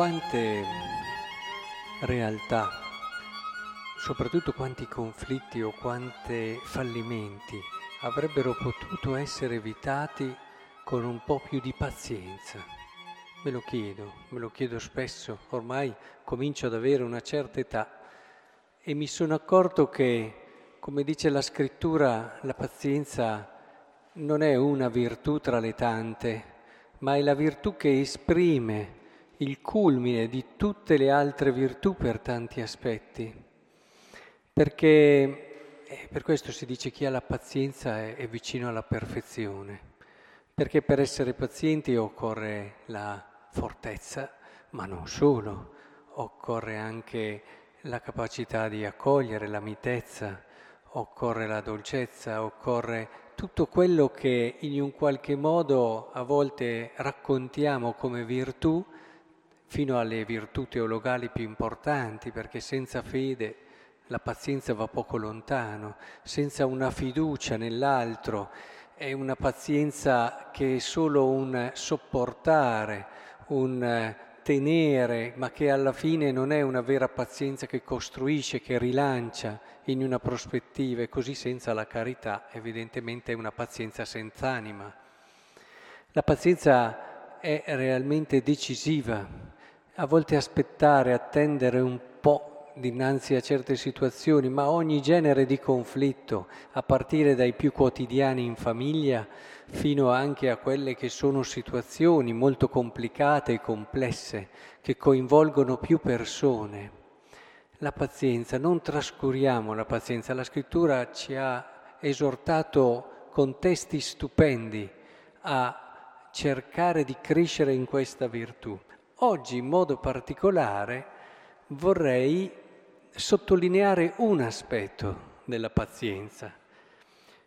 quante realtà, soprattutto quanti conflitti o quanti fallimenti avrebbero potuto essere evitati con un po' più di pazienza. Me lo chiedo, me lo chiedo spesso, ormai comincio ad avere una certa età e mi sono accorto che, come dice la scrittura, la pazienza non è una virtù tra le tante, ma è la virtù che esprime il culmine di tutte le altre virtù per tanti aspetti. Perché eh, per questo si dice chi ha la pazienza è, è vicino alla perfezione. Perché per essere pazienti occorre la fortezza, ma non solo, occorre anche la capacità di accogliere, la mitezza, occorre la dolcezza, occorre tutto quello che in un qualche modo a volte raccontiamo come virtù, fino alle virtù teologali più importanti, perché senza fede la pazienza va poco lontano, senza una fiducia nell'altro è una pazienza che è solo un sopportare, un tenere, ma che alla fine non è una vera pazienza che costruisce, che rilancia in una prospettiva e così senza la carità evidentemente è una pazienza senza anima. La pazienza è realmente decisiva, a volte aspettare, attendere un po' dinanzi a certe situazioni, ma ogni genere di conflitto, a partire dai più quotidiani in famiglia fino anche a quelle che sono situazioni molto complicate e complesse, che coinvolgono più persone. La pazienza, non trascuriamo la pazienza, la scrittura ci ha esortato con testi stupendi a cercare di crescere in questa virtù. Oggi in modo particolare vorrei sottolineare un aspetto della pazienza.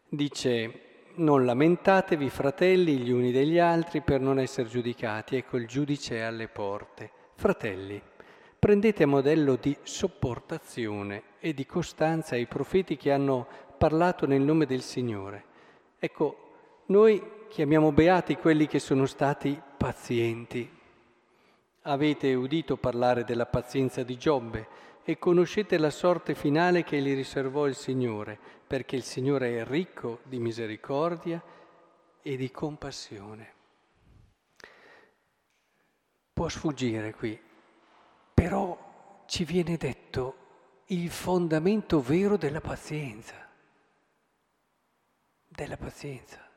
Dice, non lamentatevi fratelli gli uni degli altri per non essere giudicati, ecco il giudice è alle porte. Fratelli, prendete a modello di sopportazione e di costanza i profeti che hanno parlato nel nome del Signore. Ecco, noi chiamiamo beati quelli che sono stati pazienti. Avete udito parlare della pazienza di Giobbe e conoscete la sorte finale che gli riservò il Signore, perché il Signore è ricco di misericordia e di compassione. Può sfuggire qui, però ci viene detto il fondamento vero della pazienza, della pazienza,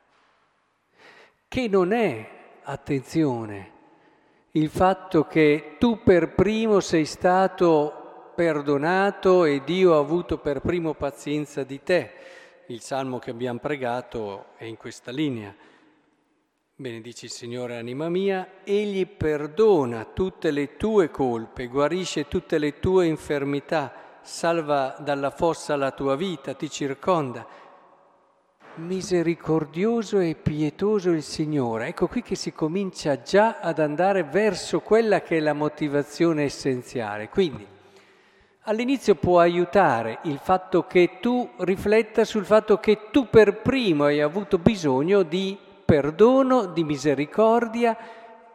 che non è, attenzione, il fatto che tu per primo sei stato perdonato e Dio ha avuto per primo pazienza di te. Il salmo che abbiamo pregato è in questa linea. Benedici il Signore anima mia, Egli perdona tutte le tue colpe, guarisce tutte le tue infermità, salva dalla fossa la tua vita, ti circonda. Misericordioso e pietoso il Signore. Ecco qui che si comincia già ad andare verso quella che è la motivazione essenziale. Quindi All'inizio può aiutare il fatto che tu rifletta sul fatto che tu per primo hai avuto bisogno di perdono, di misericordia,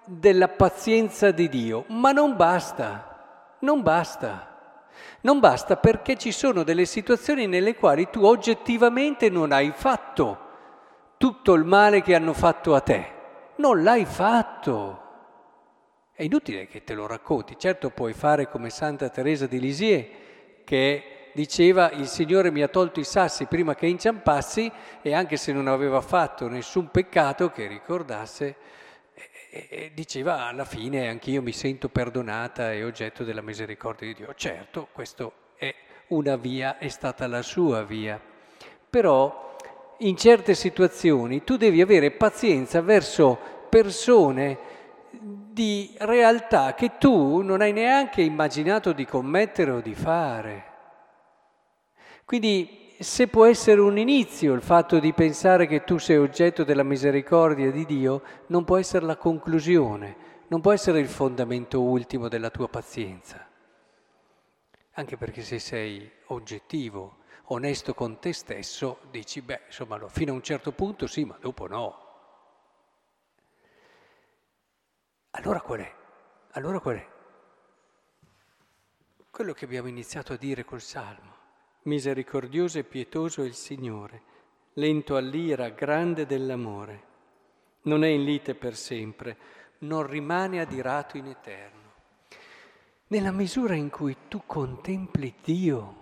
della pazienza di Dio, ma non basta, non basta. Non basta perché ci sono delle situazioni nelle quali tu oggettivamente non hai fatto tutto il male che hanno fatto a te. Non l'hai fatto. È inutile che te lo racconti, certo puoi fare come Santa Teresa di Lisieux che diceva il Signore mi ha tolto i sassi prima che inciampassi e anche se non aveva fatto nessun peccato che ricordasse, diceva alla fine anch'io mi sento perdonata e oggetto della misericordia di Dio. Certo, questa è una via, è stata la sua via, però in certe situazioni tu devi avere pazienza verso persone di realtà che tu non hai neanche immaginato di commettere o di fare. Quindi se può essere un inizio il fatto di pensare che tu sei oggetto della misericordia di Dio, non può essere la conclusione, non può essere il fondamento ultimo della tua pazienza. Anche perché se sei oggettivo, onesto con te stesso, dici, beh, insomma, fino a un certo punto sì, ma dopo no. Allora qual è? Allora qual è? quello che abbiamo iniziato a dire col Salmo. Misericordioso e pietoso è il Signore, lento all'ira, grande dell'amore. Non è in lite per sempre, non rimane adirato in eterno. Nella misura in cui tu contempli Dio,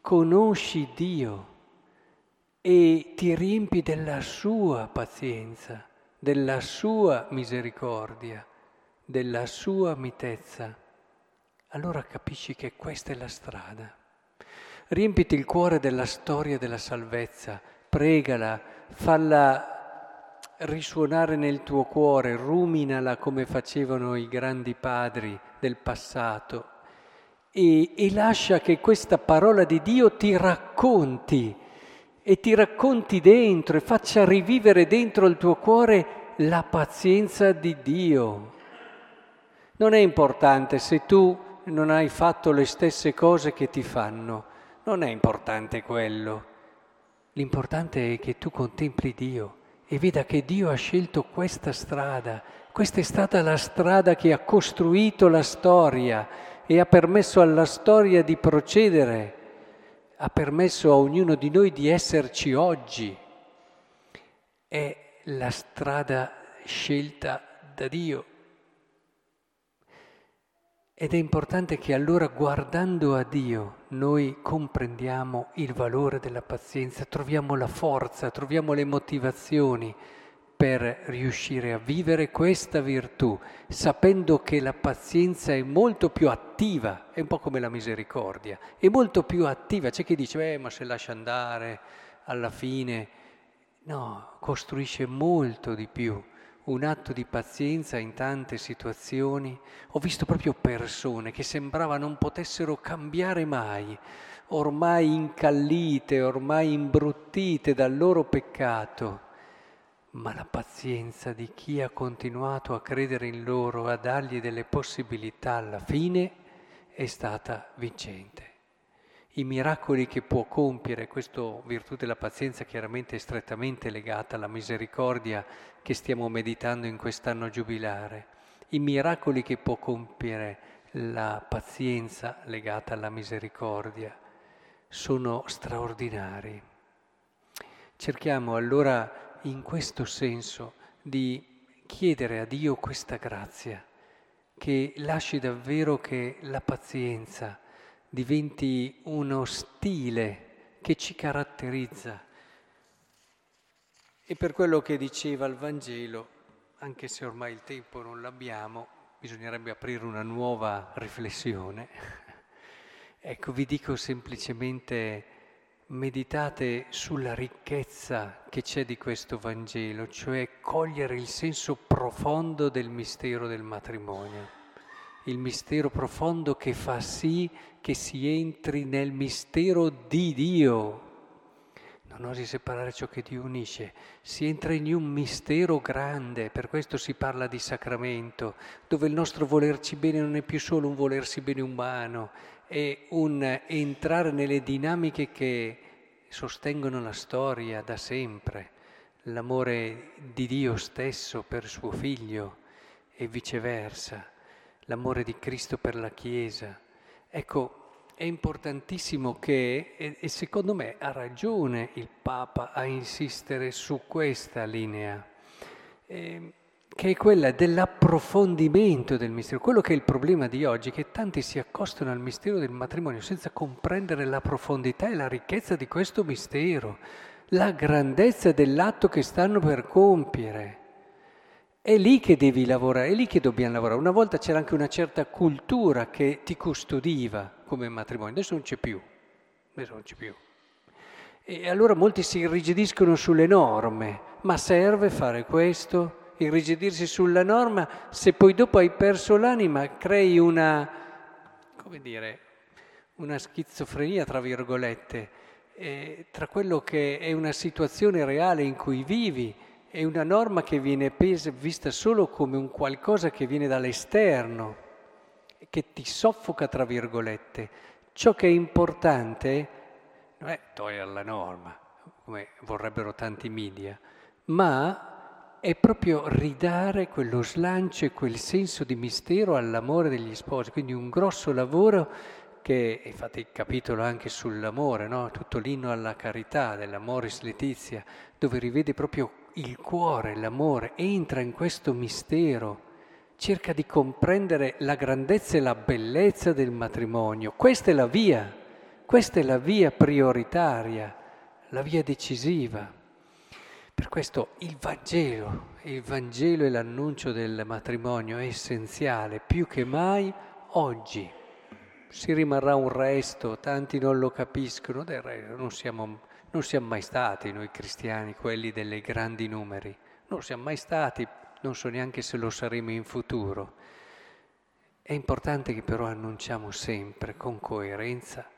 conosci Dio e ti riempi della sua pazienza, della sua misericordia, della sua mitezza, allora capisci che questa è la strada. Riempiti il cuore della storia della salvezza, pregala, falla risuonare nel tuo cuore, ruminala come facevano i grandi padri del passato e, e lascia che questa parola di Dio ti racconti e ti racconti dentro e faccia rivivere dentro il tuo cuore la pazienza di Dio. Non è importante se tu non hai fatto le stesse cose che ti fanno, non è importante quello. L'importante è che tu contempli Dio e veda che Dio ha scelto questa strada. Questa è stata la strada che ha costruito la storia e ha permesso alla storia di procedere, ha permesso a ognuno di noi di esserci oggi. È la strada scelta da Dio. Ed è importante che allora guardando a Dio noi comprendiamo il valore della pazienza, troviamo la forza, troviamo le motivazioni per riuscire a vivere questa virtù, sapendo che la pazienza è molto più attiva, è un po' come la misericordia, è molto più attiva. C'è chi dice, eh, ma se lascia andare alla fine, no, costruisce molto di più un atto di pazienza in tante situazioni. Ho visto proprio persone che sembrava non potessero cambiare mai, ormai incallite, ormai imbruttite dal loro peccato, ma la pazienza di chi ha continuato a credere in loro, a dargli delle possibilità alla fine, è stata vincente i miracoli che può compiere, questa virtù della pazienza chiaramente è strettamente legata alla misericordia che stiamo meditando in quest'anno giubilare, i miracoli che può compiere la pazienza legata alla misericordia sono straordinari. Cerchiamo allora in questo senso di chiedere a Dio questa grazia, che lasci davvero che la pazienza, diventi uno stile che ci caratterizza. E per quello che diceva il Vangelo, anche se ormai il tempo non l'abbiamo, bisognerebbe aprire una nuova riflessione. ecco, vi dico semplicemente meditate sulla ricchezza che c'è di questo Vangelo, cioè cogliere il senso profondo del mistero del matrimonio il mistero profondo che fa sì che si entri nel mistero di Dio. Non osi separare ciò che Dio unisce, si entra in un mistero grande, per questo si parla di sacramento, dove il nostro volerci bene non è più solo un volersi bene umano, è un entrare nelle dinamiche che sostengono la storia da sempre, l'amore di Dio stesso per suo figlio e viceversa l'amore di Cristo per la Chiesa. Ecco, è importantissimo che, e, secondo me ha ragione il Papa a insistere su questa linea, eh, che è quella dell'approfondimento del mistero. Quello che è il problema di oggi, è che tanti si accostano al mistero del matrimonio senza comprendere la profondità e la ricchezza di questo mistero, la grandezza dell'atto che stanno per compiere. È lì che devi lavorare, è lì che dobbiamo lavorare. Una volta c'era anche una certa cultura che ti custodiva come matrimonio, adesso non c'è più, adesso non c'è più. E allora molti si irrigidiscono sulle norme, ma serve fare questo? Irrigidirsi sulla norma se poi dopo hai perso l'anima, crei una, come dire, una schizofrenia, tra virgolette, eh, tra quello che è una situazione reale in cui vivi è una norma che viene vista solo come un qualcosa che viene dall'esterno, che ti soffoca, tra virgolette. Ciò che è importante non è togliere la norma, come vorrebbero tanti media, ma è proprio ridare quello slancio e quel senso di mistero all'amore degli sposi. Quindi un grosso lavoro che, fate il capitolo anche sull'amore, no? tutto l'inno alla carità dell'amoris letizia, dove rivede proprio il cuore, l'amore, entra in questo mistero, cerca di comprendere la grandezza e la bellezza del matrimonio. Questa è la via, questa è la via prioritaria, la via decisiva. Per questo il Vangelo, il Vangelo e l'annuncio del matrimonio è essenziale più che mai oggi. Si rimarrà un resto, tanti non lo capiscono, del resto non siamo, non siamo mai stati noi cristiani quelli dei grandi numeri, non siamo mai stati, non so neanche se lo saremo in futuro. È importante che però annunciamo sempre con coerenza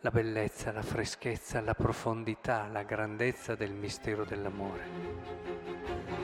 la bellezza, la freschezza, la profondità, la grandezza del mistero dell'amore.